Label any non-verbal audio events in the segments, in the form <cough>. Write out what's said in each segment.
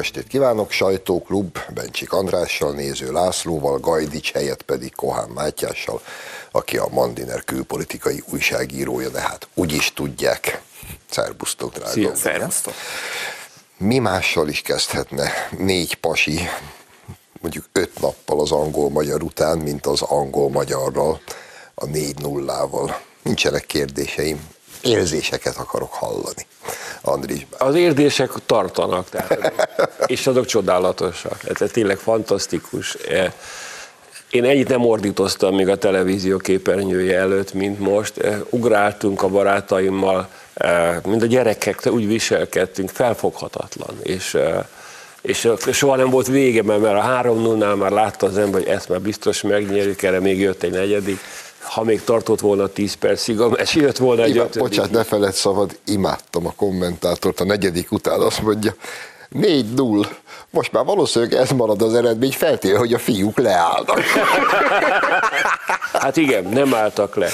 estét kívánok, sajtóklub Bencsik Andrással, Néző Lászlóval, Gajdics helyett pedig Kohán Mátyással, aki a Mandiner külpolitikai újságírója, de hát úgy is tudják. Szerbusztok, drága. Szia, szervusztok. Mi mással is kezdhetne négy pasi, mondjuk öt nappal az angol-magyar után, mint az angol-magyarral, a négy nullával. Nincsenek kérdéseim, érzéseket akarok hallani. Andris. Az érzések tartanak, tehát, <laughs> és azok csodálatosak. Ez tényleg fantasztikus. E, én ennyit nem ordítoztam még a televízió képernyője előtt, mint most. E, ugráltunk a barátaimmal, e, mint a gyerekek, úgy viselkedtünk, felfoghatatlan. És, és soha nem volt vége, mert a 3 0 már látta az ember, hogy ezt már biztos megnyerjük, erre még jött egy negyedik ha még tartott volna 10 percig a meccs, jött volna egy ötödik. Bocsánat, ne feled szabad, imádtam a kommentátort a negyedik után, azt mondja, 4-0. Most már valószínűleg ez marad az eredmény, feltéve, hogy a fiúk leállnak. <laughs> Hát igen, nem álltak le.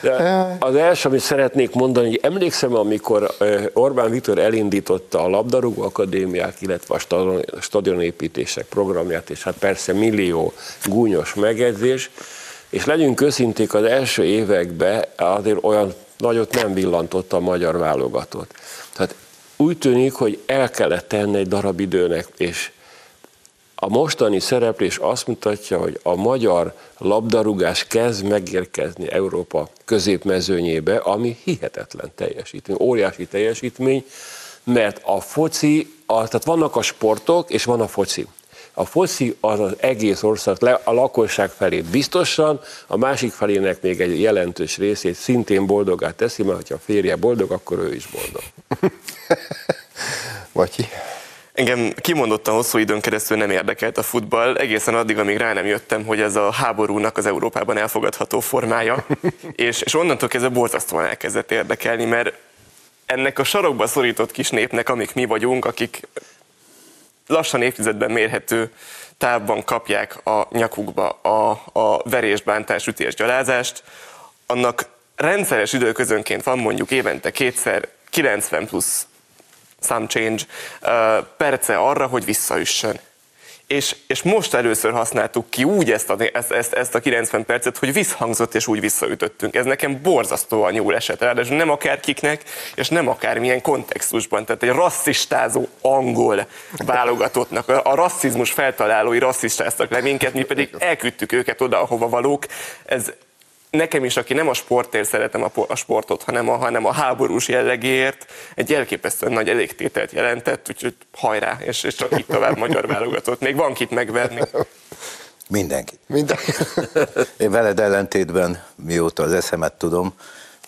De az első, amit szeretnék mondani, hogy emlékszem, amikor Orbán Viktor elindította a labdarúgó akadémiák, illetve a stadionépítések programját, és hát persze millió gúnyos megjegyzés, és legyünk őszinték, az első években azért olyan nagyot nem villantotta a magyar válogatott. Tehát úgy tűnik, hogy el kellett tenni egy darab időnek, és a mostani szereplés azt mutatja, hogy a magyar labdarúgás kezd megérkezni Európa középmezőnyébe, ami hihetetlen teljesítmény, óriási teljesítmény, mert a foci, a, tehát vannak a sportok, és van a foci. A foci az az egész ország, a lakosság felé biztosan, a másik felének még egy jelentős részét szintén boldogát teszi, mert ha a férje boldog, akkor ő is boldog. <laughs> Vagy Engem kimondottan hosszú időn keresztül nem érdekelt a futball, egészen addig, amíg rá nem jöttem, hogy ez a háborúnak az Európában elfogadható formája, <laughs> és, és onnantól kezdve borzasztóan elkezdett érdekelni, mert ennek a sarokba szorított kis népnek, amik mi vagyunk, akik lassan évtizedben mérhető távban kapják a nyakukba a, a verésbántás, ütés, gyalázást, annak rendszeres időközönként van mondjuk évente kétszer 90 plusz some change uh, perce arra, hogy visszaüssön és, és most először használtuk ki úgy ezt a, ezt, ezt, ezt a 90 percet, hogy visszhangzott és úgy visszaütöttünk. Ez nekem borzasztóan jól esett, ráadásul nem akárkiknek, és nem akármilyen kontextusban. Tehát egy rasszistázó angol válogatottnak, a, rasszizmus feltalálói rasszistáztak le minket, mi pedig elküldtük őket oda, ahova valók. Ez, nekem is, aki nem a sportért szeretem a, a sportot, hanem a, hanem a háborús jellegéért, egy elképesztően nagy elégtételt jelentett, úgyhogy hajrá, és, és csak itt tovább magyar válogatott. Még van kit megverni. <laughs> Mindenkit. Mindenkit. <laughs> Én veled ellentétben, mióta az eszemet tudom,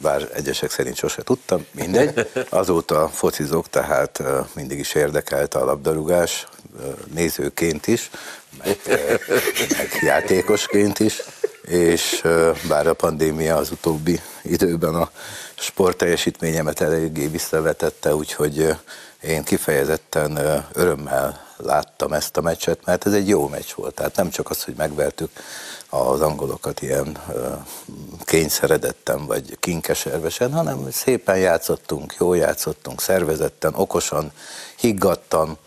bár egyesek szerint sose tudtam, mindegy. Azóta focizok, tehát mindig is érdekelt a labdarúgás, nézőként is, meg, meg játékosként is és bár a pandémia az utóbbi időben a sportteljesítményemet eléggé visszavetette, úgyhogy én kifejezetten örömmel láttam ezt a meccset, mert ez egy jó meccs volt. Tehát nem csak az, hogy megvertük az angolokat ilyen kényszeredetten vagy kinkeservesen, hanem szépen játszottunk, jól játszottunk, szervezetten, okosan, higgadtan,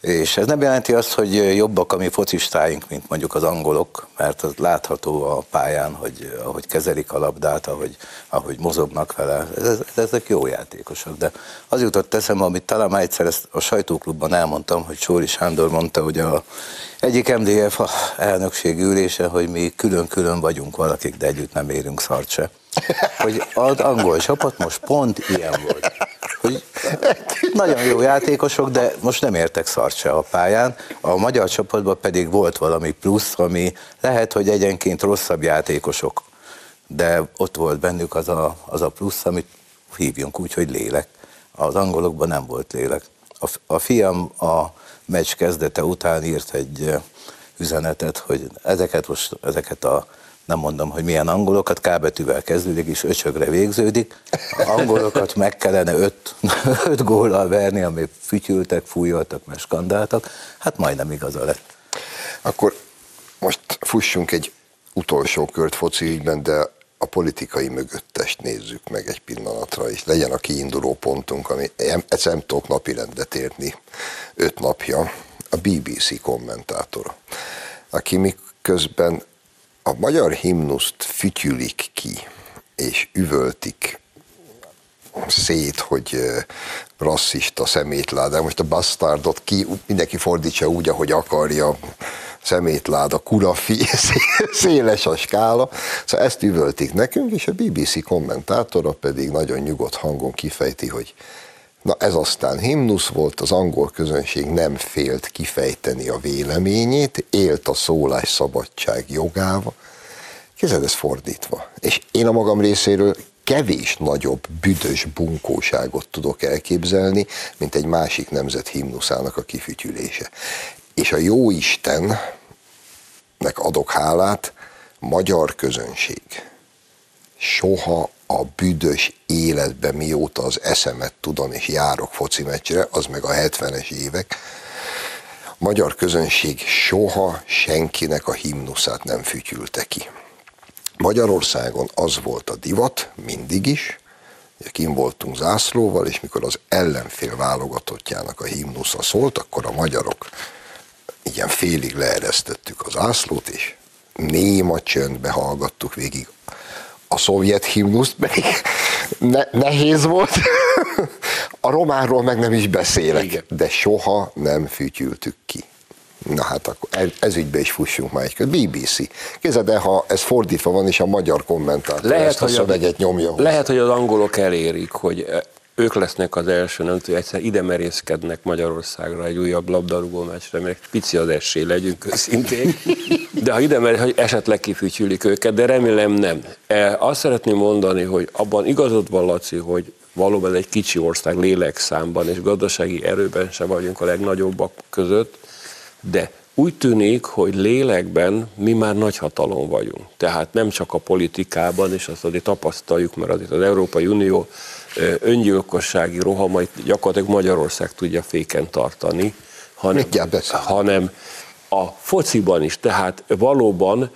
és ez nem jelenti azt, hogy jobbak a mi focistáink, mint mondjuk az angolok, mert az látható a pályán, hogy ahogy kezelik a labdát, ahogy, ahogy mozognak vele, ez, ezek jó játékosok. De az jutott eszembe, amit talán már egyszer ezt a sajtóklubban elmondtam, hogy Csóri Sándor mondta, hogy a egyik MDF elnökség ülése, hogy mi külön-külön vagyunk valakik, de együtt nem érünk szart se. Hogy az angol csapat most pont ilyen volt hogy nagyon jó játékosok, de most nem értek szart se a pályán. A magyar csapatban pedig volt valami plusz, ami lehet, hogy egyenként rosszabb játékosok, de ott volt bennük az a, az a plusz, amit hívjunk úgy, hogy lélek. Az angolokban nem volt lélek. A, a fiam a meccs kezdete után írt egy üzenetet, hogy ezeket most, ezeket a nem mondom, hogy milyen angolokat, K betűvel kezdődik és öcsögre végződik. A angolokat meg kellene öt, <laughs> öt góllal verni, ami fütyültek, fújoltak, meg skandáltak. Hát majdnem igaza lett. Akkor most fussunk egy utolsó kört foci ügyben, de a politikai mögöttest nézzük meg egy pillanatra, és legyen a kiinduló pontunk, ami egyszer nem tudok napirendet érni öt napja, a BBC kommentátora, aki miközben a magyar himnuszt fütyülik ki, és üvöltik szét, hogy rasszista szemétláda. Most a bastardot ki, mindenki fordítsa úgy, ahogy akarja, szemétláda, kurafi, <laughs> széles a skála. Szóval ezt üvöltik nekünk, és a BBC kommentátora pedig nagyon nyugodt hangon kifejti, hogy Na ez aztán himnusz volt, az angol közönség nem félt kifejteni a véleményét, élt a szólásszabadság jogával. Kézzel ez fordítva. És én a magam részéről kevés nagyobb büdös bunkóságot tudok elképzelni, mint egy másik nemzet himnuszának a kifütyülése. És a jó Istennek adok hálát, magyar közönség soha a büdös életben, mióta az eszemet tudom, és járok foci meccsre, az meg a 70-es évek, magyar közönség soha senkinek a himnuszát nem fütyülte ki. Magyarországon az volt a divat, mindig is, hogy kim voltunk zászlóval, és mikor az ellenfél válogatottjának a himnusza szólt, akkor a magyarok ilyen félig leeresztettük az zászlót, és néma csöndbe hallgattuk végig a szovjet himnuszt, pedig ne, nehéz volt. A románról meg nem is beszélek, Igen. de soha nem fütyültük ki. Na hát akkor ez ügybe is fussunk már egy BBC. Képzeld de ha ez fordítva van, és a magyar kommentátor lehet, ezt a szöveget nyomja hozzá. Lehet, hogy az angolok elérik, hogy ők lesznek az első, nem tudom, egyszer ide merészkednek Magyarországra egy újabb labdarúgó meccsre, mert pici az esély, legyünk őszintén. De ha ide mer, hogy esetleg kifütyülik őket, de remélem nem. E, azt szeretném mondani, hogy abban igazad van, Laci, hogy valóban egy kicsi ország lélekszámban és gazdasági erőben se vagyunk a legnagyobbak között, de úgy tűnik, hogy lélekben mi már nagy hatalom vagyunk. Tehát nem csak a politikában, és azt azért tapasztaljuk, mert azért az Európai Unió öngyilkossági rohamait gyakorlatilag Magyarország tudja féken tartani, hanem, hanem a fociban is, tehát valóban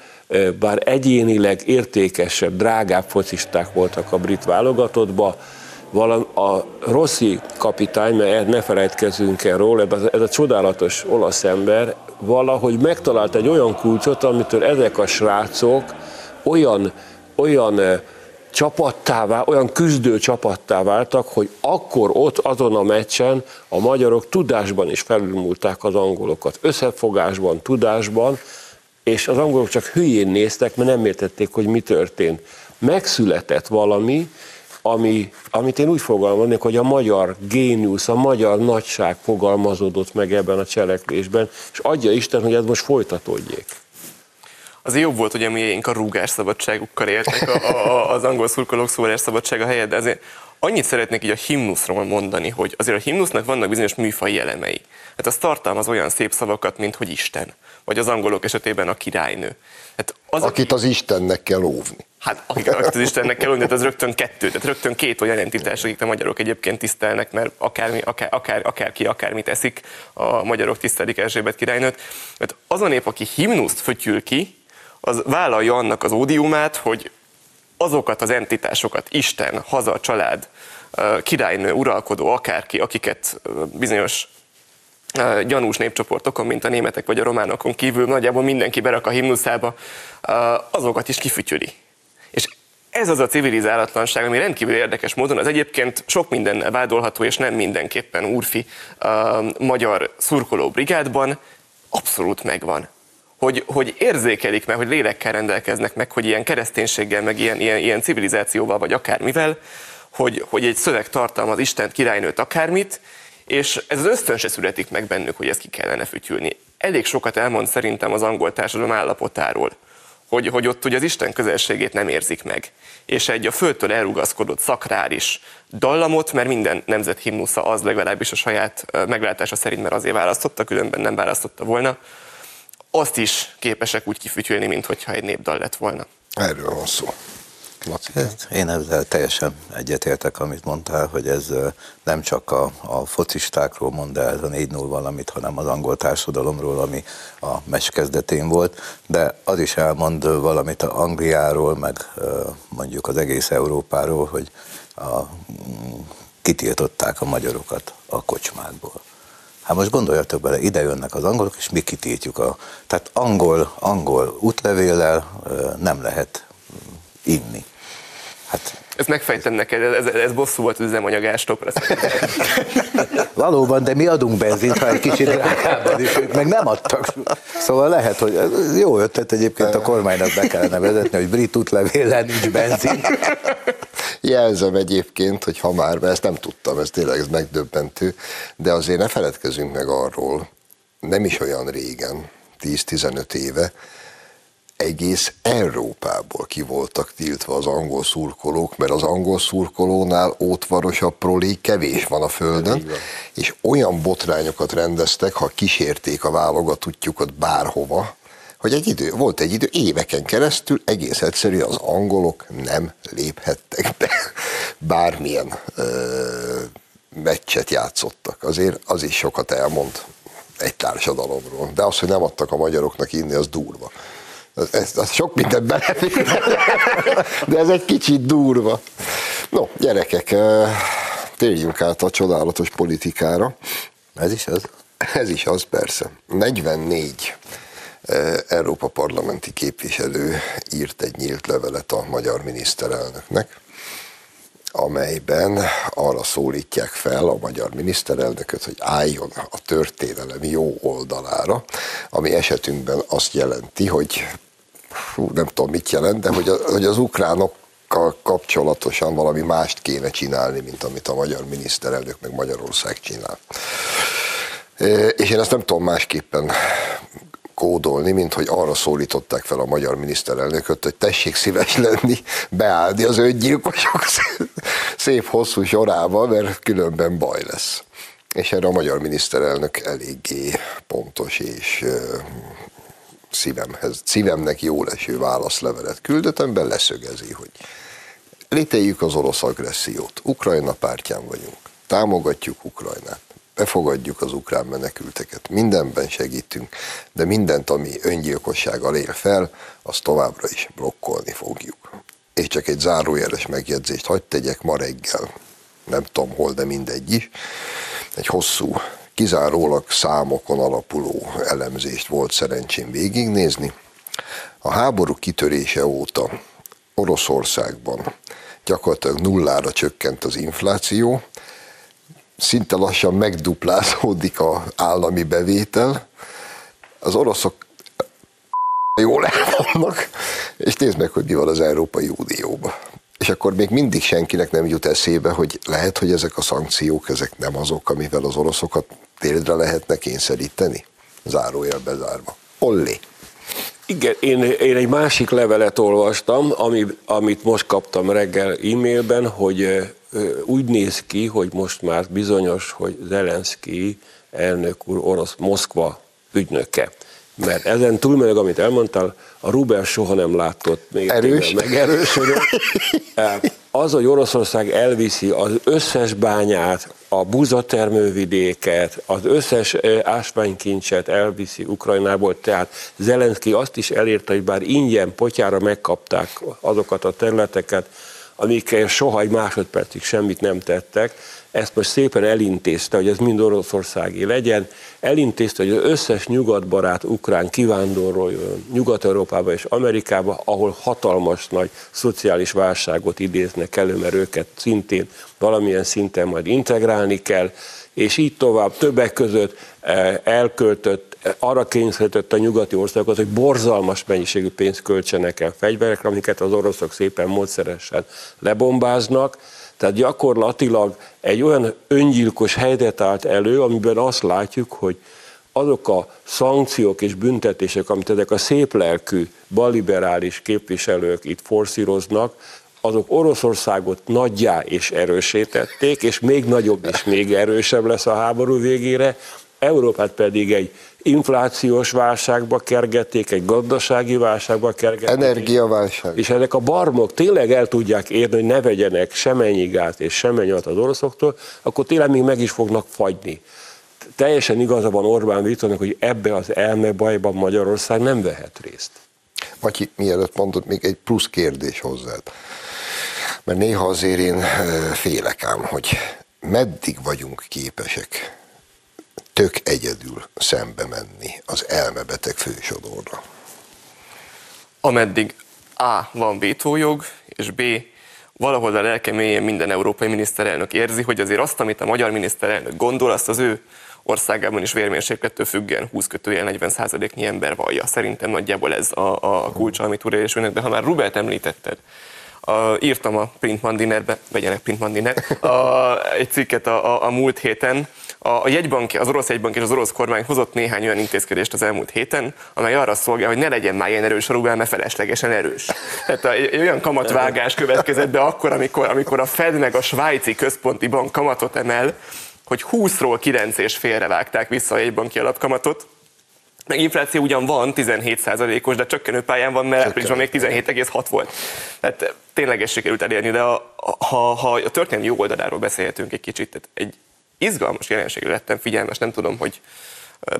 bár egyénileg értékesebb, drágább focisták voltak a brit válogatottban, a Rossi kapitány, mert ne felejtkezzünk el róla, ez a, ez a csodálatos olasz ember valahogy megtalált egy olyan kulcsot, amitől ezek a srácok olyan, olyan csapattá, olyan küzdő csapattá váltak, hogy akkor ott azon a meccsen a magyarok tudásban is felülmúlták az angolokat. Összefogásban, tudásban, és az angolok csak hülyén néztek, mert nem értették, hogy mi történt. Megszületett valami, ami, amit én úgy fogalmaznék, hogy a magyar géniusz, a magyar nagyság fogalmazódott meg ebben a cselekvésben, és adja Isten, hogy ez most folytatódjék azért jobb volt, hogy a miénk a rúgásszabadságukkal éltek, a, a, az angol szurkolók szabadsága helyett, de azért annyit szeretnék így a himnuszról mondani, hogy azért a himnusznak vannak bizonyos műfai elemei. Hát az tartalmaz olyan szép szavakat, mint hogy Isten, vagy az angolok esetében a királynő. Hát az, akit az Istennek kell óvni. Hát akit, akit az Istennek kell óvni, az rögtön kettő, tehát rögtön két olyan entitás, akik a magyarok egyébként tisztelnek, mert akármi, akár, akár, akárki akármit eszik, a magyarok tisztelik Erzsébet királynőt. Mert az a nép, aki himnuszt fötyül ki, az vállalja annak az ódiumát, hogy azokat az entitásokat, Isten, haza, család, királynő, uralkodó, akárki, akiket bizonyos gyanús népcsoportokon, mint a németek vagy a románokon kívül nagyjából mindenki berak a himnuszába, azokat is kifütyüli. És ez az a civilizálatlanság, ami rendkívül érdekes módon az egyébként sok mindennel vádolható, és nem mindenképpen úrfi magyar szurkoló brigádban abszolút megvan hogy, hogy érzékelik meg, hogy lélekkel rendelkeznek meg, hogy ilyen kereszténységgel, meg ilyen, ilyen, ilyen civilizációval, vagy akármivel, hogy, hogy egy szöveg tartalmaz Isten királynőt, akármit, és ez az ösztön se születik meg bennük, hogy ezt ki kellene fütyülni. Elég sokat elmond szerintem az angol társadalom állapotáról, hogy, hogy ott ugye az Isten közelségét nem érzik meg. És egy a földtől elrugaszkodott szakráris dallamot, mert minden nemzet himnusza az legalábbis a saját meglátása szerint, mert azért választotta, különben nem választotta volna, azt is képesek úgy kifütyülni, mint hogyha egy népdal lett volna. Erről van szó. Hát, én ezzel teljesen egyetértek, amit mondtál, hogy ez nem csak a, a focistákról mond el ez a 4 0 valamit, hanem az angol társadalomról, ami a meccs kezdetén volt, de az is elmond valamit a Angliáról, meg mondjuk az egész Európáról, hogy a, kitiltották a magyarokat a kocsmákból. Hát most gondoljatok bele, ide jönnek az angolok, és mi kitiltjuk a... Tehát angol, angol útlevéllel nem lehet inni. Hát, ezt megfejtem neked, ez, ez bosszú volt az üzemanyagástok. <laughs> Valóban, de mi adunk benzint, ha egy kicsit drágában is, ők meg nem adtak. Szóval lehet, hogy jó ötlet egyébként a kormánynak be kellene vezetni, hogy brit útlevélen nincs benzin. Jelzem egyébként, hogy ha már, mert ezt nem tudtam, ez tényleg ez megdöbbentő, de azért ne feledkezünk meg arról, nem is olyan régen, 10-15 éve, egész Európából ki voltak tiltva az angol szurkolók, mert az angol szurkolónál ótvarosabb prolé kevés van a földön, és olyan botrányokat rendeztek, ha kísérték a válogatottjukat bárhova, hogy egy idő, volt egy idő, éveken keresztül egész egyszerű az angolok nem léphettek be <laughs> bármilyen ö, meccset játszottak. Azért az is sokat elmond egy társadalomról. De az, hogy nem adtak a magyaroknak inni, az durva. Ez, ez sok mindent belefér, de ez egy kicsit durva. No, gyerekek, térjünk át a csodálatos politikára. Ez is az? Ez is az, persze. 44 Európa parlamenti képviselő írt egy nyílt levelet a magyar miniszterelnöknek, amelyben arra szólítják fel a magyar miniszterelnököt, hogy álljon a történelem jó oldalára, ami esetünkben azt jelenti, hogy fú, nem tudom mit jelent, de hogy, a, hogy az ukránokkal kapcsolatosan valami mást kéne csinálni, mint amit a magyar miniszterelnök meg Magyarország csinál. És én ezt nem tudom másképpen kódolni, mint hogy arra szólították fel a magyar miniszterelnököt, hogy tessék szíves lenni, beállni az öngyilkosok <laughs> szép hosszú sorába, mert különben baj lesz. És erre a magyar miniszterelnök eléggé pontos és szívemhez, szívemnek jó leső válaszlevelet küldött, amiben leszögezi, hogy lételjük az orosz agressziót, Ukrajna pártján vagyunk, támogatjuk Ukrajnát, befogadjuk az ukrán menekülteket, mindenben segítünk, de mindent, ami öngyilkossággal él fel, azt továbbra is blokkolni fogjuk. És csak egy zárójeles megjegyzést hagyd tegyek ma reggel, nem tudom hol, de mindegy is, egy hosszú kizárólag számokon alapuló elemzést volt szerencsém végignézni. A háború kitörése óta Oroszországban gyakorlatilag nullára csökkent az infláció, szinte lassan megduplázódik az állami bevétel, az oroszok jól el és nézd meg, hogy mi van az Európai Unióban és akkor még mindig senkinek nem jut eszébe, hogy lehet, hogy ezek a szankciók, ezek nem azok, amivel az oroszokat térdre lehetne kényszeríteni? Zárójel bezárva. Olli. Igen, én, én egy másik levelet olvastam, ami, amit most kaptam reggel e-mailben, hogy úgy néz ki, hogy most már bizonyos, hogy Zelenszky elnök úr orosz Moszkva ügynöke. Mert ezen túlmenőleg, amit elmondtál, a Rubel soha nem látott még Erős. megerősödött. <laughs> Az, hogy Oroszország elviszi az összes bányát, a buzatermővidéket, az összes ásványkincset elviszi Ukrajnából, tehát Zelenszky azt is elérte, hogy bár ingyen potyára megkapták azokat a területeket, amikkel soha egy másodpercig semmit nem tettek, ezt most szépen elintézte, hogy ez mind oroszországi legyen, elintézte, hogy az összes nyugatbarát ukrán kivándoroljon Nyugat-Európába és Amerikába, ahol hatalmas nagy szociális válságot idéznek elő, mert őket szintén valamilyen szinten majd integrálni kell, és így tovább többek között eh, elköltött, arra kényszerített a nyugati országokat, hogy borzalmas mennyiségű pénzt költsenek el fegyverekre, amiket az oroszok szépen módszeresen lebombáznak, tehát gyakorlatilag egy olyan öngyilkos helyzet állt elő, amiben azt látjuk, hogy azok a szankciók és büntetések, amit ezek a szép lelkű, baliberális képviselők itt forszíroznak, azok Oroszországot nagyjá és erősítették, és még nagyobb és még erősebb lesz a háború végére, Európát pedig egy inflációs válságba kergették, egy gazdasági válságba kergették. Energiaválság. És ezek a barmok tényleg el tudják érni, hogy ne vegyenek semennyi gát és semennyi az oroszoktól, akkor tényleg még meg is fognak fagyni. Teljesen igaza van Orbán Viktornak, hogy ebbe az elmebajban Magyarország nem vehet részt. Matyi, mielőtt mondod, még egy plusz kérdés hozzád. Mert néha azért én félek ám, hogy meddig vagyunk képesek tök egyedül szembe menni az elmebeteg fősodorra. Ameddig A. van vétójog, és B. valahol a lelke mélyén minden európai miniszterelnök érzi, hogy azért azt, amit a magyar miniszterelnök gondol, azt az ő országában is vérmérséklettől függően 20 kötőjel 40 százaléknyi ember vallja. Szerintem nagyjából ez a, a kulcsa, amit úr de ha már Rubelt említetted, a, írtam a Printman Dinnerbe, vegyenek Printman Dinner, a, egy cikket a, a, a múlt héten, a, a jegybank, az orosz jegybank és az orosz kormány hozott néhány olyan intézkedést az elmúlt héten, amely arra szolgál, hogy ne legyen már ilyen erős a rubel, mert feleslegesen erős. Tehát egy olyan kamatvágás következett be akkor, amikor, amikor a Fed meg a svájci központi bank kamatot emel, hogy 20-ról 9 és félre vágták vissza a jegybanki alapkamatot, meg infláció ugyan van, 17%-os, de csökkenő pályán van, mert áprilisban még 17,6 volt. Tehát tényleg ezt sikerült elérni, de a, ha, ha a történelmi jó oldaláról beszélhetünk egy kicsit, tehát egy izgalmas jelenségre lettem figyelmes, nem tudom, hogy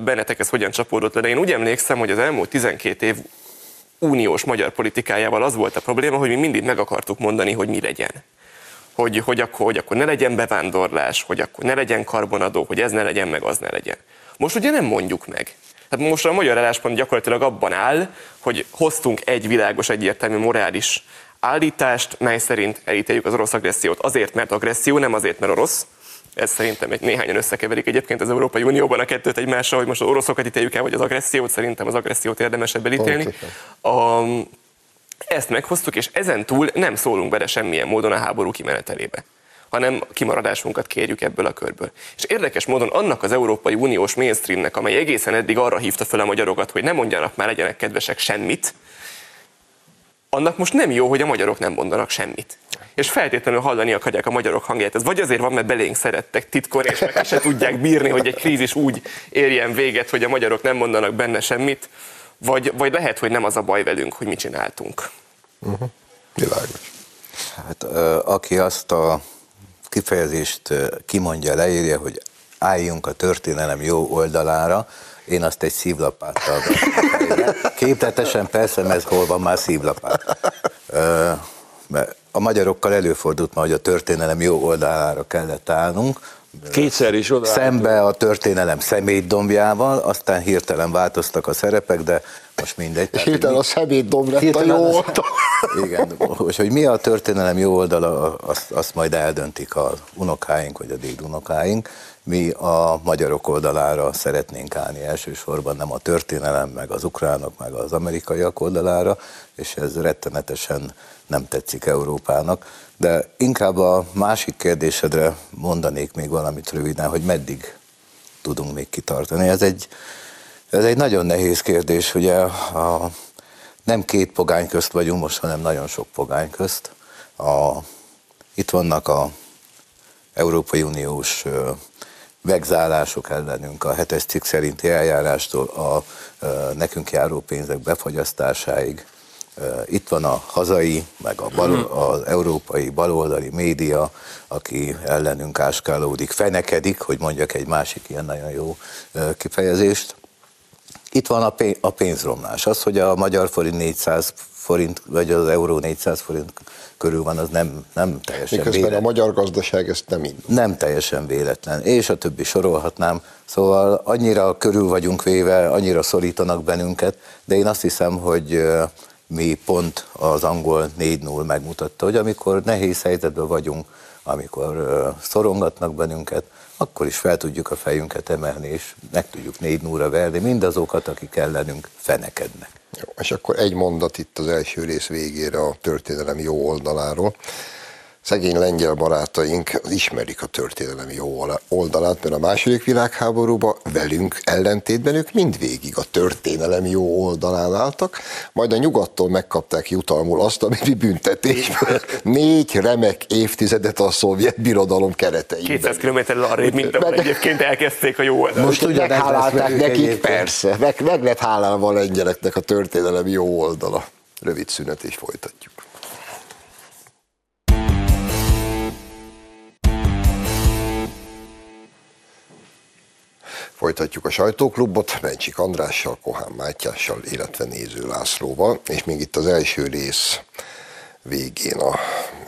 bennetek ez hogyan csapódott le, de én úgy emlékszem, hogy az elmúlt 12 év uniós magyar politikájával az volt a probléma, hogy mi mindig meg akartuk mondani, hogy mi legyen. Hogy, hogy, akkor, hogy akkor ne legyen bevándorlás, hogy akkor ne legyen karbonadó, hogy ez ne legyen, meg az ne legyen. Most ugye nem mondjuk meg. Tehát most a magyar álláspont gyakorlatilag abban áll, hogy hoztunk egy világos, egyértelmű morális állítást, mely szerint elítéljük az orosz agressziót azért, mert agresszió, nem azért, mert orosz. Ez szerintem egy néhányan összekeverik egyébként az Európai Unióban a kettőt egymással, hogy most az oroszokat ítéljük el, vagy az agressziót, szerintem az agressziót érdemesebb elítélni. A, ezt meghoztuk, és ezen túl nem szólunk bele semmilyen módon a háború kimenetelébe hanem kimaradásunkat kérjük ebből a körből. És érdekes módon annak az Európai Uniós mainstreamnek, amely egészen eddig arra hívta fel a magyarokat, hogy ne mondjanak már, legyenek kedvesek semmit, annak most nem jó, hogy a magyarok nem mondanak semmit. És feltétlenül hallani akarják a magyarok hangját. Ez vagy azért van, mert belénk szerettek titkon, és meg se tudják bírni, hogy egy krízis úgy érjen véget, hogy a magyarok nem mondanak benne semmit, vagy, vagy lehet, hogy nem az a baj velünk, hogy mit csináltunk. Uh-huh. Világos. Hát, aki azt a kifejezést kimondja, leírja, hogy álljunk a történelem jó oldalára, én azt egy szívlapáttal Képletesen persze, mert hol van már szívlapát. A magyarokkal előfordult ma, hogy a történelem jó oldalára kellett állnunk, Kétszer is oda. Szembe a történelem szemétdombjával, aztán hirtelen változtak a szerepek, de most mindegy. És hirtelen a szemétdomb lett a jó oldal. <laughs> Igen, és hogy mi a történelem jó oldala, azt, azt majd eldöntik a unokáink, vagy a dédunokáink. Mi a magyarok oldalára szeretnénk állni elsősorban, nem a történelem, meg az ukránok, meg az amerikaiak oldalára, és ez rettenetesen nem tetszik Európának. De inkább a másik kérdésedre mondanék még valamit röviden, hogy meddig tudunk még kitartani. Ez egy, ez egy nagyon nehéz kérdés, ugye a, nem két pogány közt vagyunk most, hanem nagyon sok pogány közt. A, itt vannak a Európai Uniós vegzálások ellenünk, a hetes cikk szerinti eljárástól a, nekünk járó pénzek befagyasztásáig, itt van a hazai, meg a bal, mhm. az európai baloldali média, aki ellenünk áskálódik, fenekedik, hogy mondjak egy másik ilyen nagyon jó kifejezést. Itt van a pénzromlás. Az, hogy a magyar forint 400 forint, vagy az euró 400 forint körül van, az nem, nem teljesen Miközben véletlen. a magyar gazdaság ezt nem indul. Nem teljesen véletlen, és a többi sorolhatnám. Szóval annyira körül vagyunk véve, annyira szorítanak bennünket, de én azt hiszem, hogy mi pont az angol 4-0 megmutatta, hogy amikor nehéz helyzetben vagyunk, amikor szorongatnak bennünket, akkor is fel tudjuk a fejünket emelni, és meg tudjuk 4 0 verni mindazokat, akik ellenünk fenekednek. Jó, és akkor egy mondat itt az első rész végére a történelem jó oldaláról. Szegény lengyel barátaink ismerik a történelem jó oldalát, mert a második világháborúban velünk ellentétben ők mindvégig a történelem jó oldalán álltak, majd a nyugattól megkapták jutalmul azt, ami büntetésből <laughs> négy remek évtizedet a szovjet birodalom kereteiben. 200 km arrébb, mint ahol egyébként elkezdték a jó oldalt. Most ugye meghálálták nekik, persze, meg, meg lett hálálva a lengyeleknek a történelem jó oldala. Rövid szünet és folytatjuk. Folytatjuk a sajtóklubot Mencsik Andrással, Kohán Mátyással, illetve Néző Lászlóval, és még itt az első rész végén a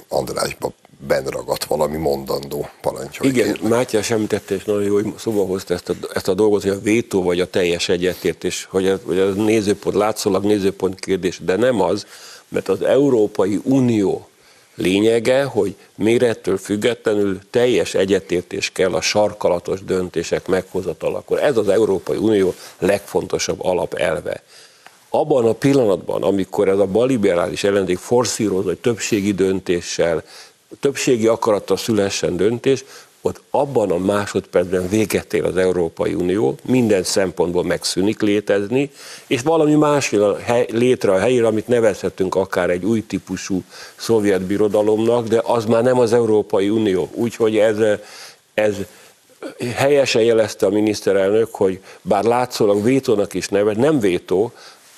Andrásba benragadt valami mondandó parancsolj. Igen, Mátyás említette, és nagyon jó, hogy szóba hozta ezt a, ezt a dolgot, hogy a vétó vagy a teljes egyetértés, hogy a, hogy a nézőpont, látszólag nézőpont kérdés, de nem az, mert az Európai Unió lényege, hogy mérettől függetlenül teljes egyetértés kell a sarkalatos döntések meghozatalakor. Ez az Európai Unió legfontosabb alapelve. Abban a pillanatban, amikor ez a baliberális ellenzék forszírozza, hogy többségi döntéssel, többségi akarattal szülessen döntés, ott abban a másodpercben véget ér az Európai Unió, minden szempontból megszűnik létezni, és valami más létre a helyére, amit nevezhetünk akár egy új típusú szovjet birodalomnak, de az már nem az Európai Unió. Úgyhogy ez, ez helyesen jelezte a miniszterelnök, hogy bár látszólag vétónak is nevet, nem vétó,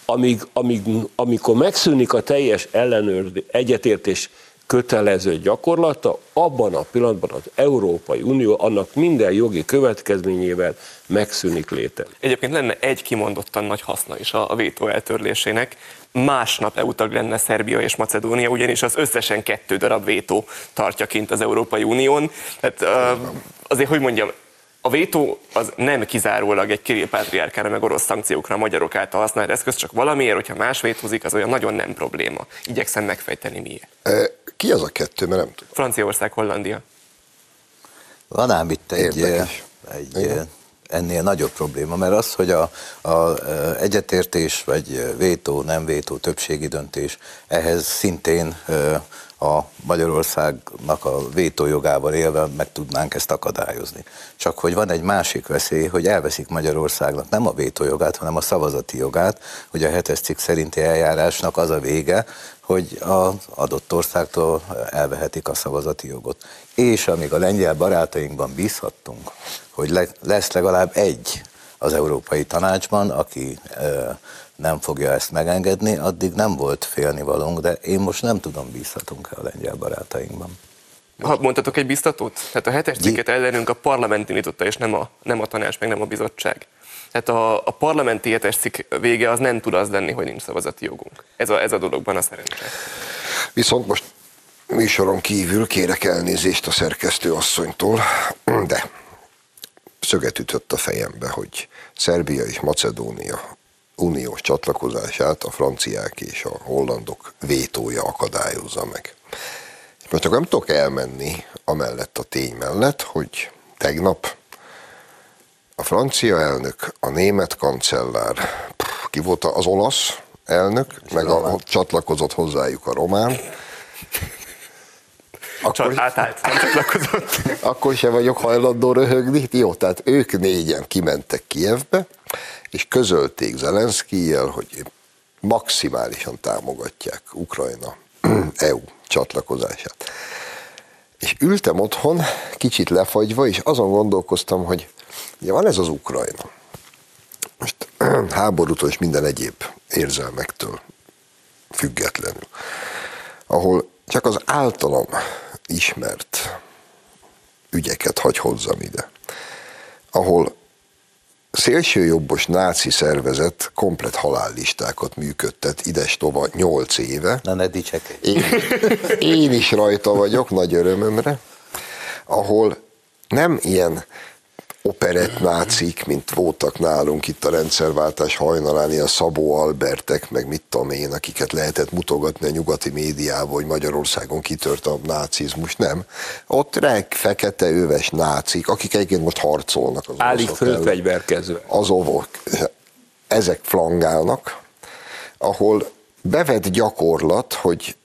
amíg, amíg, amikor megszűnik a teljes ellenőrzés, egyetértés kötelező gyakorlata, abban a pillanatban az Európai Unió annak minden jogi következményével megszűnik léte. Egyébként lenne egy kimondottan nagy haszna is a vétó eltörlésének. Másnap EU tag lenne Szerbia és Macedónia, ugyanis az összesen kettő darab vétó tartja kint az Európai Unión. Tehát azért, hogy mondjam, a vétó az nem kizárólag egy Kirill Pátriárkára meg orosz szankciókra a magyarok által használt eszköz, csak valamiért, hogyha más vétózik, az olyan nagyon nem probléma. Igyekszem megfejteni miért. Ki az a kettő, mert nem tudom. Franciaország, Hollandia. Van ám itt egy, egy ennél nagyobb probléma, mert az, hogy a, a egyetértés, vagy vétó, nem vétó, többségi döntés, ehhez szintén a Magyarországnak a vétójogával élve meg tudnánk ezt akadályozni. Csak hogy van egy másik veszély, hogy elveszik Magyarországnak nem a vétójogát, hanem a szavazati jogát, hogy a hetes cikk szerinti eljárásnak az a vége, hogy az adott országtól elvehetik a szavazati jogot. És amíg a lengyel barátainkban bízhattunk, hogy le, lesz legalább egy az Európai Tanácsban, aki nem fogja ezt megengedni, addig nem volt félnivalónk, de én most nem tudom, bízhatunk-e a lengyel barátainkban. Ha mondhatok egy biztatót? Tehát a hetes cikket ellenünk a parlament indította, és nem a, nem a tanács, meg nem a bizottság. Tehát a, a parlamenti hetes cikk vége az nem tud az lenni, hogy nincs szavazati jogunk. Ez a, ez a dologban a szerencse. Viszont most műsoron kívül kérek elnézést a szerkesztő asszonytól, de szöget ütött a fejembe, hogy Szerbia és Macedónia uniós csatlakozását a franciák és a hollandok vétója akadályozza meg. Most akkor nem tudok elmenni amellett a tény mellett, hogy tegnap a francia elnök, a német kancellár, ki volt az olasz elnök, és meg a, a, csatlakozott hozzájuk a román. Akkor, átállt, nem csatlakozott. Akkor sem vagyok hajlandó röhögni. Jó, tehát ők négyen kimentek Kievbe, és közölték Zelenszkijel, hogy maximálisan támogatják Ukrajna <clears throat> EU csatlakozását. És ültem otthon, kicsit lefagyva, és azon gondolkoztam, hogy ugye van ez az Ukrajna. Most <clears throat> háborútól és minden egyéb érzelmektől függetlenül, ahol csak az általam ismert ügyeket hagy hozzam ide, ahol szélsőjobbos náci szervezet komplet halállistákat működtet ides tova 8 éve. Na ne én, én is rajta vagyok, nagy örömömre, ahol nem ilyen operett nácik, mint voltak nálunk itt a rendszerváltás hajnalán, ilyen Szabó Albertek, meg mit tudom én, akiket lehetett mutogatni a nyugati médiában, hogy Magyarországon kitört a nácizmus, nem. Ott reg, fekete, öves nácik, akik egyébként most harcolnak az Állig fölfegyverkezve. Az ovok. Ezek flangálnak, ahol bevett gyakorlat, hogy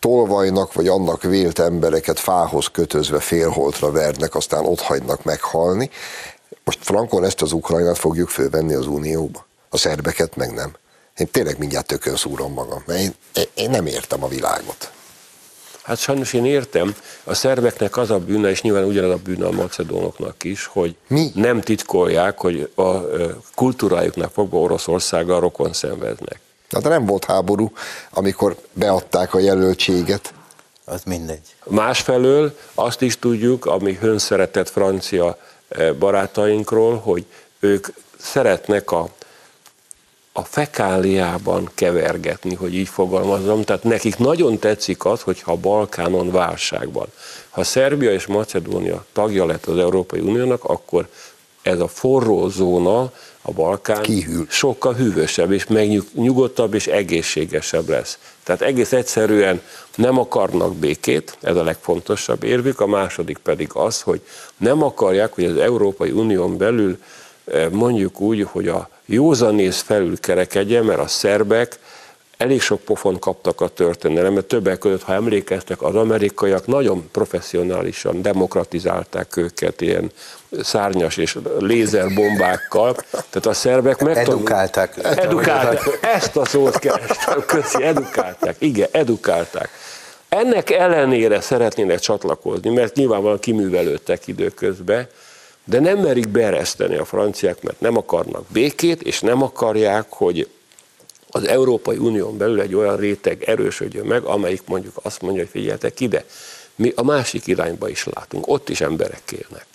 tolvajnak, vagy annak vélt embereket fához kötözve félholtra vernek, aztán ott hagynak meghalni. Most frankon ezt az Ukrajnát fogjuk fölvenni az Unióba? A szerbeket meg nem. Én tényleg mindjárt tökön szúrom magam, mert én, én nem értem a világot. Hát sajnos én értem, a szerbeknek az a bűne, és nyilván ugyanaz a bűne a macedónoknak is, hogy Mi? nem titkolják, hogy a kultúrájuknak fogva Oroszországgal rokon szenvednek. Hát nem volt háború, amikor beadták a jelöltséget. Az mindegy. Másfelől azt is tudjuk, ami hönszeretett francia barátainkról, hogy ők szeretnek a a fekáliában kevergetni, hogy így fogalmazom. Tehát nekik nagyon tetszik az, hogyha a Balkánon válságban. Ha Szerbia és Macedónia tagja lett az Európai Uniónak, akkor ez a forró zóna, a Balkán Kihűl. sokkal hűvösebb és megnyugodtabb és egészségesebb lesz. Tehát egész egyszerűen nem akarnak békét, ez a legfontosabb érvük, a második pedig az, hogy nem akarják, hogy az Európai Unión belül eh, mondjuk úgy, hogy a józanész felülkerekedje, mert a szerbek elég sok pofon kaptak a történelemben, többek között, ha emlékeztek, az amerikaiak nagyon professzionálisan demokratizálták őket ilyen szárnyas és lézerbombákkal, tehát a szerbek megtanulták. Edukálták. Edukálták. Ezt a szót kerestem, köszi, edukálták. Igen, edukálták. Ennek ellenére szeretnének csatlakozni, mert nyilvánvalóan kiművelődtek időközben, de nem merik beereszteni a franciák, mert nem akarnak békét, és nem akarják, hogy az Európai Unión belül egy olyan réteg erősödjön meg, amelyik mondjuk azt mondja, hogy figyeljetek ide, mi a másik irányba is látunk, ott is emberek élnek.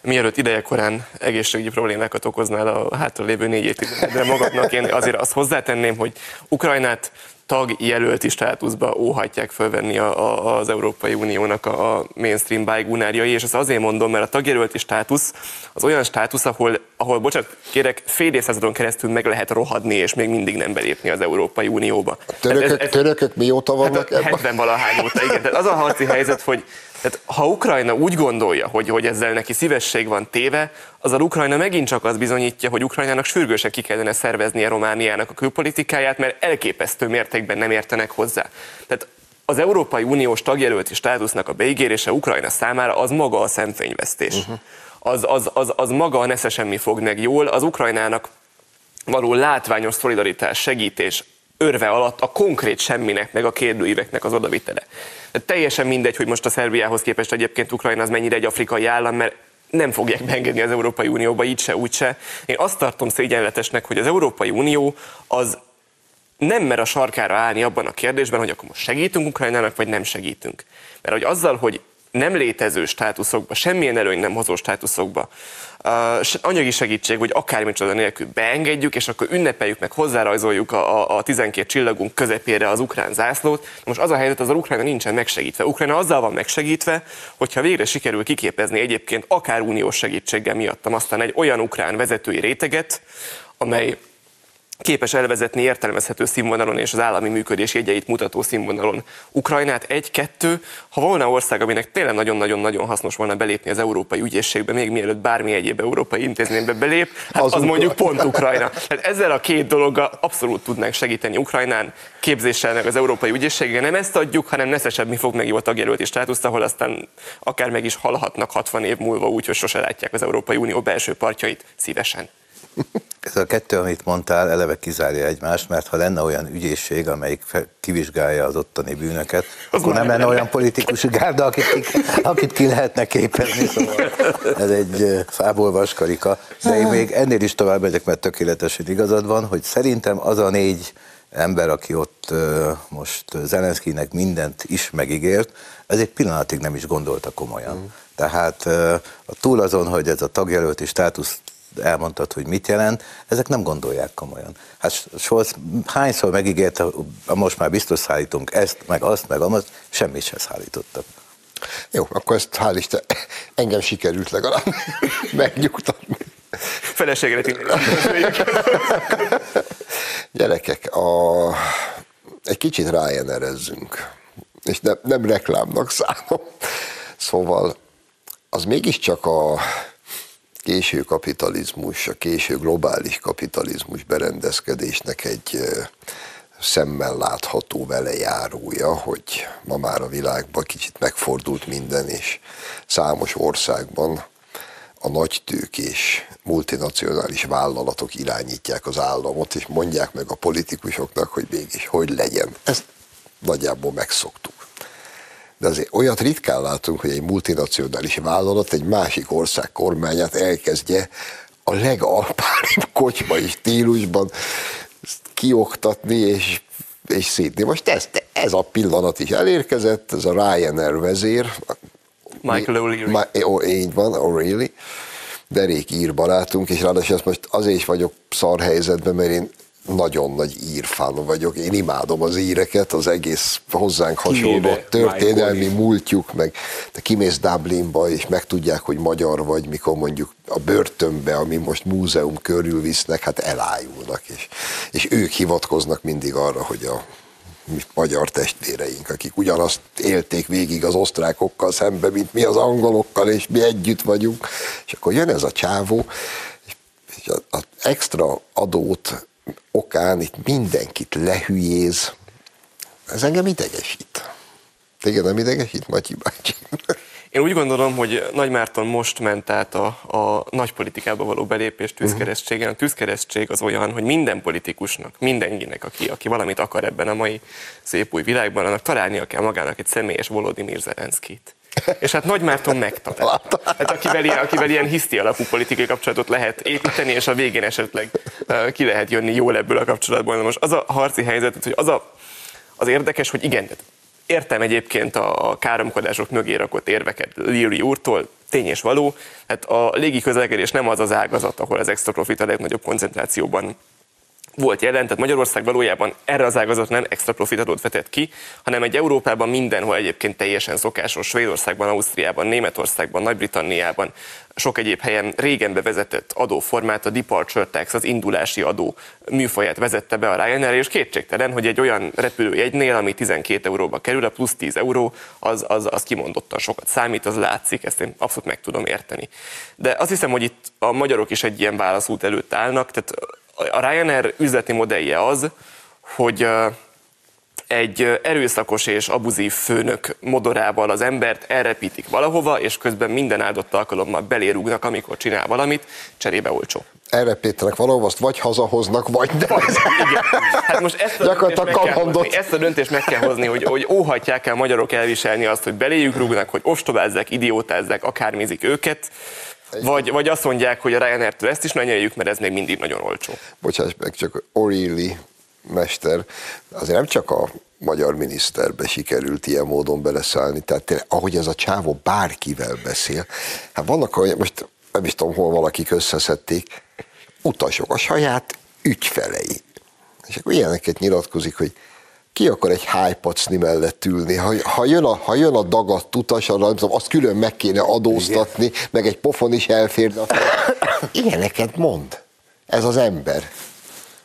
Mielőtt ideje korán egészségügyi problémákat okoznál a hátralévő négy évtizedre magadnak, én azért azt hozzátenném, hogy Ukrajnát tagjelölti státuszba óhatják fölvenni a, a, az Európai Uniónak a, a mainstream bájgúnárjai, és ezt azért mondom, mert a tagjelölti státusz az olyan státusz, ahol, ahol bocsánat, kérek, fél évszázadon keresztül meg lehet rohadni, és még mindig nem belépni az Európai Unióba. Törökök, ez, ez, törökök mióta vannak hát ebben? 70 valahány óta, igen. Tehát az a harci helyzet, hogy tehát ha Ukrajna úgy gondolja, hogy, hogy ezzel neki szívesség van téve, az a Ukrajna megint csak az bizonyítja, hogy Ukrajnának sürgősen ki kellene szerveznie Romániának a külpolitikáját, mert elképesztő mértékben nem értenek hozzá. Tehát az Európai Uniós tagjelölti státusznak a beígérése Ukrajna számára az maga a szemfényvesztés. Uh-huh. Az, az, az, az maga a nesze semmi fog meg jól, az Ukrajnának való látványos szolidaritás, segítés, örve alatt a konkrét semminek, meg a kérdőíveknek az odavitele. De teljesen mindegy, hogy most a Szerbiához képest egyébként Ukrajna az mennyire egy afrikai állam, mert nem fogják beengedni az Európai Unióba, így se, úgy se. Én azt tartom szégyenletesnek, hogy az Európai Unió az nem mer a sarkára állni abban a kérdésben, hogy akkor most segítünk Ukrajnának, vagy nem segítünk. Mert hogy azzal, hogy nem létező státuszokba, semmilyen előny nem hozó státuszokba anyagi segítség, vagy akármicsoda nélkül beengedjük, és akkor ünnepeljük meg, hozzárajzoljuk a, a, a 12 csillagunk közepére az ukrán zászlót. Most az a helyzet, az a Ukrajna nincsen megsegítve. Ukrajna azzal van megsegítve, hogyha végre sikerül kiképezni egyébként akár uniós segítséggel miattam aztán egy olyan ukrán vezetői réteget, amely képes elvezetni értelmezhető színvonalon és az állami működés jegyeit mutató színvonalon Ukrajnát. Egy-kettő, ha volna ország, aminek tényleg nagyon-nagyon-nagyon hasznos volna belépni az európai ügyészségbe, még mielőtt bármi egyéb európai intézménybe belép, hát az, az mondjuk pont Ukrajna. Tehát ezzel a két dologgal abszolút tudnánk segíteni Ukrajnán, képzéssel meg az európai ügyészséggel. Nem ezt adjuk, hanem neszesebb mi fog meg jó tagjelölti státuszt, ahol aztán akár meg is halhatnak 60 év múlva úgy, hogy sose látják az Európai Unió belső partjait szívesen. <laughs> Ez a kettő, amit mondtál, eleve kizárja egymást, mert ha lenne olyan ügyészség, amelyik kivizsgálja az ottani bűnöket, az akkor nem lenne olyan politikus gárda, akit ki, akit ki lehetne képezni. Szóval ez egy fából vaskarika. De én még ennél is tovább megyek, mert tökéletesen igazad van, hogy szerintem az a négy ember, aki ott most Zelenszkinek mindent is megígért, ez egy pillanatig nem is gondolta komolyan. Mm. Tehát túl azon, hogy ez a tagjelölti státusz elmondtad, hogy mit jelent, ezek nem gondolják komolyan. Hát Scholz hányszor megígérte, most már biztos szállítunk ezt, meg azt, meg azt, semmit sem szállítottak. Jó, akkor ezt hál' Isten, engem sikerült legalább <laughs> megnyugtatni. Feleségedet <laughs> Gyerekek, a, egy kicsit Ryanerezzünk, és nem, nem reklámnak <laughs> szánom. Szóval az mégiscsak a késő kapitalizmus, a késő globális kapitalizmus berendezkedésnek egy szemmel látható velejárója, hogy ma már a világban kicsit megfordult minden, és számos országban a nagy tőkés multinacionális vállalatok irányítják az államot, és mondják meg a politikusoknak, hogy mégis hogy legyen. Ezt nagyjából megszoktuk. De azért olyat ritkán látunk, hogy egy multinacionális vállalat egy másik ország kormányát elkezdje a legalpáribb <laughs> kocsmai stílusban kioktatni és, és szétni. Most ez, ez a pillanat is elérkezett, ez a Ryanair vezér. Michael O'Leary. Ma, oh, így van, O'Reilly. Derék ír barátunk, és ráadásul most azért is vagyok szar helyzetben, mert én nagyon nagy írfán vagyok. Én imádom az íreket, az egész hozzánk hasonló történelmi múltjuk, meg te kimész Dublinba, és megtudják, hogy magyar vagy, mikor mondjuk a börtönbe, ami most múzeum körül visznek, hát elájulnak, és, és ők hivatkoznak mindig arra, hogy a mi magyar testvéreink, akik ugyanazt élték végig az osztrákokkal szembe, mint mi az angolokkal, és mi együtt vagyunk. És akkor jön ez a csávó, és az extra adót okán itt mindenkit lehülyéz. Ez engem idegesít. Téged nem idegesít, Matyi bácsi? Én úgy gondolom, hogy Nagy Márton most ment át a, a nagy politikába való belépés tűzkeresztségen. A tűzkeresztség az olyan, hogy minden politikusnak, mindenkinek, aki, aki valamit akar ebben a mai szép új világban, annak találnia kell magának egy személyes Volodymyr Zelenszkit. És hát Nagy Márton megtalált. Hát akivel ilyen, akivel ilyen hiszti alapú politikai kapcsolatot lehet építeni, és a végén esetleg ki lehet jönni jól ebből a kapcsolatból. Na most az a harci helyzet, hogy az a, az érdekes, hogy igen, értem egyébként a káromkodások mögé rakott érveket Leary úrtól, tény és való, hát a légi közlekedés nem az az ágazat, ahol az extra profit a legnagyobb koncentrációban volt jelen, tehát Magyarország valójában erre az ágazat nem extra profitadót vetett ki, hanem egy Európában mindenhol egyébként teljesen szokásos, Svédországban, Ausztriában, Németországban, Nagy-Britanniában, sok egyéb helyen régen bevezetett adóformát, a departure tax, az indulási adó műfaját vezette be a Ryanair, és kétségtelen, hogy egy olyan repülőjegynél, ami 12 euróba kerül, a plusz 10 euró, az, az, az kimondottan sokat számít, az látszik, ezt én abszolút meg tudom érteni. De azt hiszem, hogy itt a magyarok is egy ilyen válaszút előtt állnak, tehát a Ryanair üzleti modellje az, hogy egy erőszakos és abuzív főnök modorával az embert elrepítik valahova, és közben minden áldott alkalommal belérúgnak, amikor csinál valamit, cserébe olcsó. Elrepítenek valahova, azt vagy hazahoznak, vagy nem. Vagy, igen. Hát most ezt a, kell hozni, ezt a döntést meg kell hozni, hogy, hogy óhatják el magyarok elviselni azt, hogy beléjük rúgnak, hogy ostobázzák, idiótázzák, akármizik őket, vagy, vagy azt mondják, hogy a Ryanair-től ezt is ne mert ez még mindig nagyon olcsó. Bocsáss meg, csak O'Reilly mester, azért nem csak a magyar miniszterbe sikerült ilyen módon beleszállni, tehát tényleg, ahogy ez a csávó bárkivel beszél, hát vannak olyan, most nem is tudom, hol valakik összeszedték, utasok, a saját ügyfelei. És akkor ilyeneket nyilatkozik, hogy ki akar egy hájpacni mellett ülni? Ha, ha, jön a, ha jön a dagadt utas, arra, nem tudom, azt külön meg kéne adóztatni, Igen. meg egy pofon is elférne. <coughs> Ilyeneket mond. Ez az ember.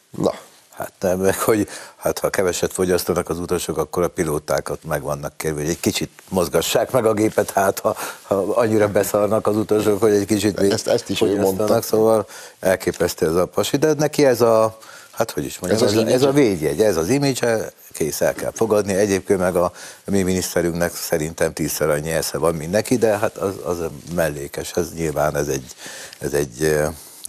Na. Hát nem, meg hogy hát ha keveset fogyasztanak az utasok, akkor a pilótákat meg vannak kérve, hogy egy kicsit mozgassák meg a gépet, hát ha, ha annyira beszarnak az utasok, hogy egy kicsit ezt, ezt is ő mondta. Szóval elképesztő ez a pasi, de neki ez a, hát hogy is mondjam, ez, ez, a, ez a védjegy, ez az image, kész el kell fogadni. Egyébként meg a mi miniszterünknek szerintem tízszer annyi esze van, mint neki, de hát az, az mellékes, ez nyilván ez egy, ez egy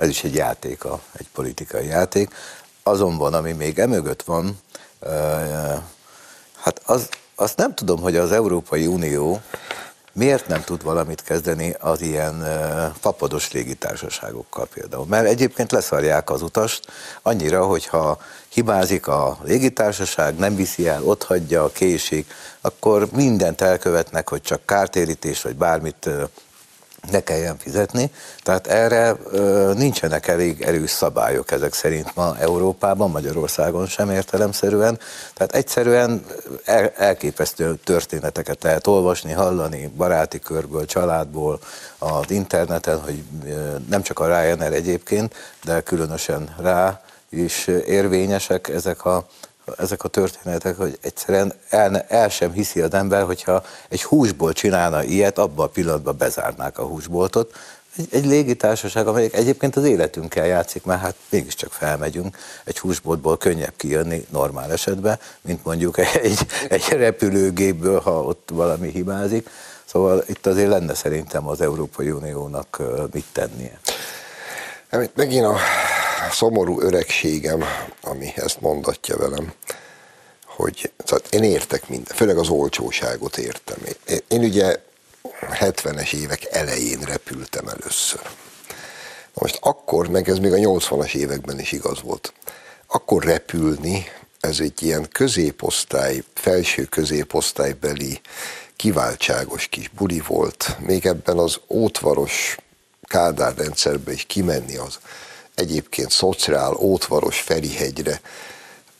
ez is egy játék, egy politikai játék. Azonban, ami még emögött van, hát az, azt nem tudom, hogy az Európai Unió miért nem tud valamit kezdeni az ilyen fapados légitársaságokkal például. Mert egyébként leszarják az utast annyira, hogyha hibázik a légitársaság, nem viszi el, ott hagyja, késik, akkor mindent elkövetnek, hogy csak kártérítés vagy bármit ne kelljen fizetni. Tehát erre ö, nincsenek elég erős szabályok ezek szerint ma Európában, Magyarországon sem értelemszerűen. Tehát egyszerűen el, elképesztő történeteket lehet olvasni, hallani baráti körből, családból, az interneten, hogy nem csak a Ryanair egyébként, de különösen rá is érvényesek ezek a ezek a történetek, hogy egyszerűen el, el sem hiszi az ember, hogyha egy húsból csinálna ilyet, abban a pillanatban bezárnák a húsboltot, egy, egy légitársaság, amelyik egyébként az életünkkel játszik, mert hát mégiscsak felmegyünk, egy húsboltból könnyebb kijönni normál esetben, mint mondjuk egy, egy repülőgépből, ha ott valami hibázik. Szóval itt azért lenne szerintem az Európai Uniónak mit tennie. Hát megint a szomorú öregségem, ami ezt mondatja velem, hogy szóval én értek minden, főleg az olcsóságot értem. Én, én ugye 70-es évek elején repültem először. Most akkor, meg ez még a 80-as években is igaz volt, akkor repülni, ez egy ilyen középosztály, felső középosztálybeli kiváltságos kis buli volt. Még ebben az ótvaros Kádár is kimenni az egyébként szociál ótvaros Ferihegyre,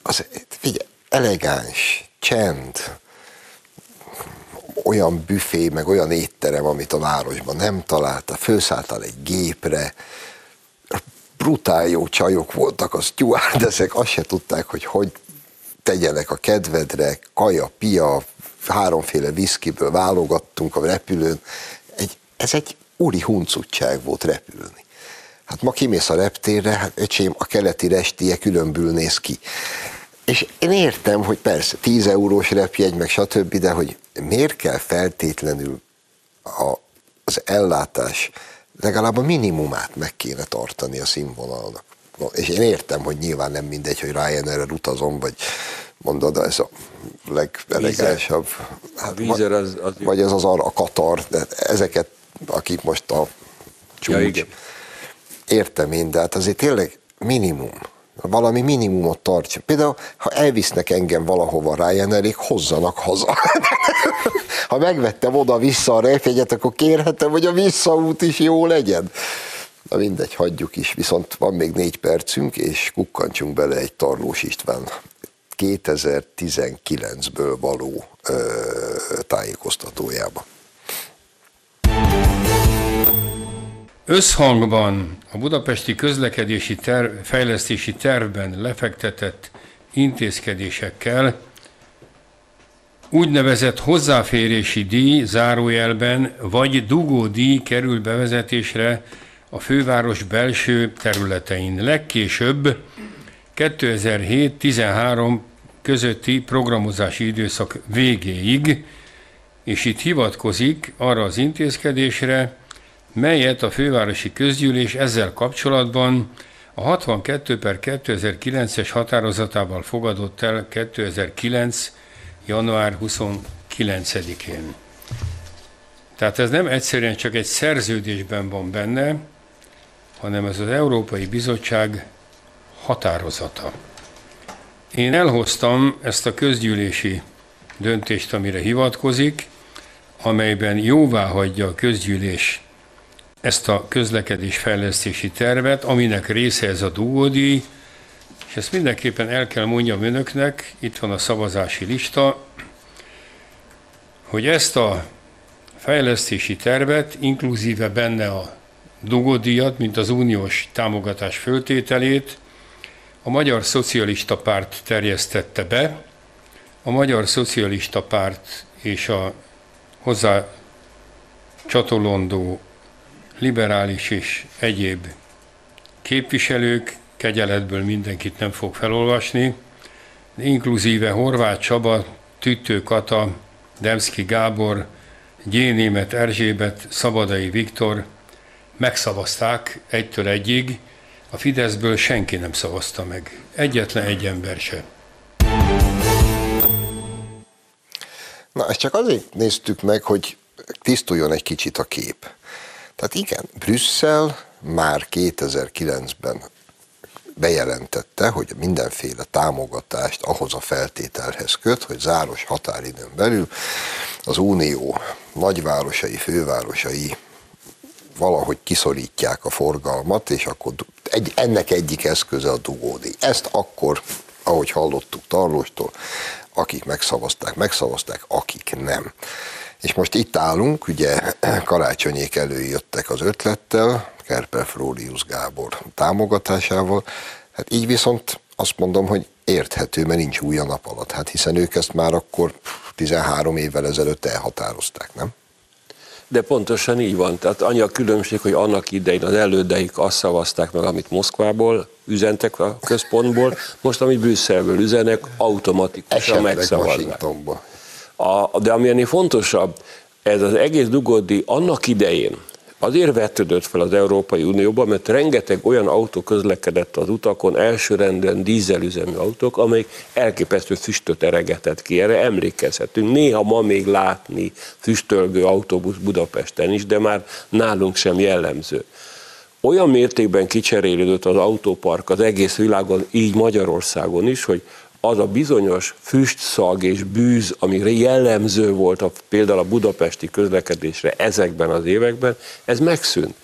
az figyelj, elegáns, csend, olyan büfé, meg olyan étterem, amit a városban nem találta, főszálltál egy gépre, brutál jó csajok voltak, az stewardessek, azt se tudták, hogy hogy tegyenek a kedvedre, kaja, pia, háromféle viszkiből válogattunk a repülőn. Egy, ez egy úri huncutság volt repülni. Hát ma kimész a reptérre, hát öcsém, a keleti restie különbül néz ki. És én értem, hogy persze 10 eurós repjegy, meg stb., de hogy miért kell feltétlenül a, az ellátás legalább a minimumát meg kéne tartani a színvonalnak. No, és én értem, hogy nyilván nem mindegy, hogy Ryanair-re utazom, vagy mondod, ez a legelegánsabb. Hát, Vízer az, az vagy ez az a Katar, de ezeket, akik most a csúcs. Ja, igen. Értem én, de hát azért tényleg minimum valami minimumot tartsa. Például, ha elvisznek engem valahova Ryanairig, hozzanak haza. <laughs> ha megvettem oda-vissza a repjegyet, akkor kérhetem, hogy a visszaút is jó legyen. Na mindegy, hagyjuk is. Viszont van még négy percünk, és kukkantsunk bele egy Tarlós István 2019-ből való ö, tájékoztatójába. Összhangban a budapesti közlekedési terv, fejlesztési tervben lefektetett intézkedésekkel úgynevezett hozzáférési díj zárójelben vagy dugódíj kerül bevezetésre a főváros belső területein. Legkésőbb 2007-13 közötti programozási időszak végéig, és itt hivatkozik arra az intézkedésre, melyet a fővárosi közgyűlés ezzel kapcsolatban a 62 per 2009-es határozatával fogadott el 2009. január 29-én. Tehát ez nem egyszerűen csak egy szerződésben van benne, hanem ez az Európai Bizottság határozata. Én elhoztam ezt a közgyűlési döntést, amire hivatkozik, amelyben jóvá hagyja a közgyűlés ezt a közlekedésfejlesztési tervet, aminek része ez a dugódi, és ezt mindenképpen el kell mondjam önöknek, itt van a szavazási lista, hogy ezt a fejlesztési tervet, inkluzíve benne a dugódíjat, mint az uniós támogatás föltételét, a Magyar Szocialista Párt terjesztette be, a Magyar Szocialista Párt és a hozzá csatolondó liberális és egyéb képviselők, kegyeletből mindenkit nem fog felolvasni, inkluzíve Horváth Csaba, Tüttő Kata, Demszki Gábor, Gyénémet Erzsébet, Szabadai Viktor megszavazták egytől egyig, a Fideszből senki nem szavazta meg. Egyetlen egy ember se. Na, ezt csak azért néztük meg, hogy tisztuljon egy kicsit a kép. Tehát igen, Brüsszel már 2009-ben bejelentette, hogy mindenféle támogatást ahhoz a feltételhez köt, hogy záros határidőn belül az Unió nagyvárosai, fővárosai valahogy kiszorítják a forgalmat, és akkor egy, ennek egyik eszköze a dugódi. Ezt akkor, ahogy hallottuk Tarlóstól, akik megszavazták, megszavazták, akik nem. És most itt állunk, ugye <clears throat> karácsonyék előjöttek az ötlettel, Kerper Frólius Gábor támogatásával, hát így viszont azt mondom, hogy érthető, mert nincs új a nap alatt. Hát hiszen ők ezt már akkor 13 évvel ezelőtt elhatározták, nem? De pontosan így van. Tehát annyi a különbség, hogy annak idején az elődeik azt szavazták meg, amit Moszkvából üzentek a központból, most amit Brüsszelből üzenek, automatikusan megszavazzák. A, de ami ennél fontosabb, ez az egész dugódi annak idején, Azért vetődött fel az Európai Unióban, mert rengeteg olyan autó közlekedett az utakon, elsőrendűen dízelüzemű autók, amelyek elképesztő füstöt eregetett ki. Erre emlékezhetünk. Néha ma még látni füstölgő autóbusz Budapesten is, de már nálunk sem jellemző. Olyan mértékben kicserélődött az autópark az egész világon, így Magyarországon is, hogy az a bizonyos füstszag és bűz, ami jellemző volt a, például a budapesti közlekedésre ezekben az években, ez megszűnt.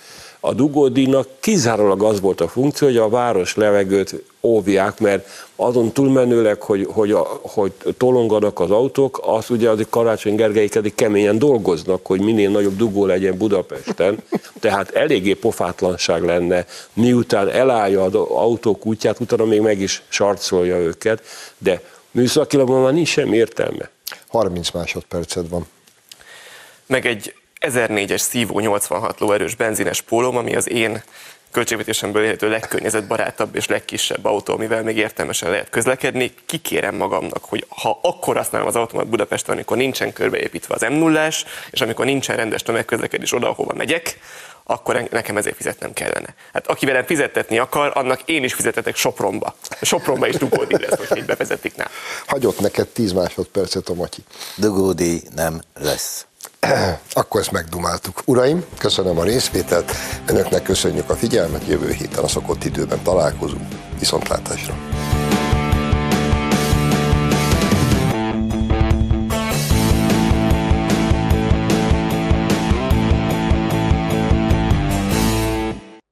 A dugódíjnak kizárólag az volt a funkció, hogy a város levegőt óvják, mert azon túlmenőleg, hogy, hogy, a, hogy tolonganak az autók, az ugye az Karácsony Gergelyik eddig keményen dolgoznak, hogy minél nagyobb dugó legyen Budapesten. Tehát eléggé pofátlanság lenne, miután elállja az autók útját, utána még meg is sarcolja őket, de műszakilag már nincs sem értelme. 30 másodperced van. Meg egy 1004-es szívó 86 lóerős benzines pólóm, ami az én költségvetésemből élhető legkörnyezetbarátabb és legkisebb autó, amivel még értelmesen lehet közlekedni. Kikérem magamnak, hogy ha akkor használom az automat Budapesten, amikor nincsen körbeépítve az m 0 és amikor nincsen rendes tömegközlekedés oda, ahova megyek, akkor nekem ezért fizetnem kellene. Hát aki velem fizettetni akar, annak én is fizetetek Sopronba. Sopronba is dugódi lesz, hogy így bevezetik nálam. Hagyott neked 10 másodpercet a Matyi. Dugódi nem lesz. <clears throat> Akkor ezt megdumáltuk. Uraim, köszönöm a részvételt, önöknek köszönjük a figyelmet, jövő héten a szokott időben találkozunk. Viszontlátásra!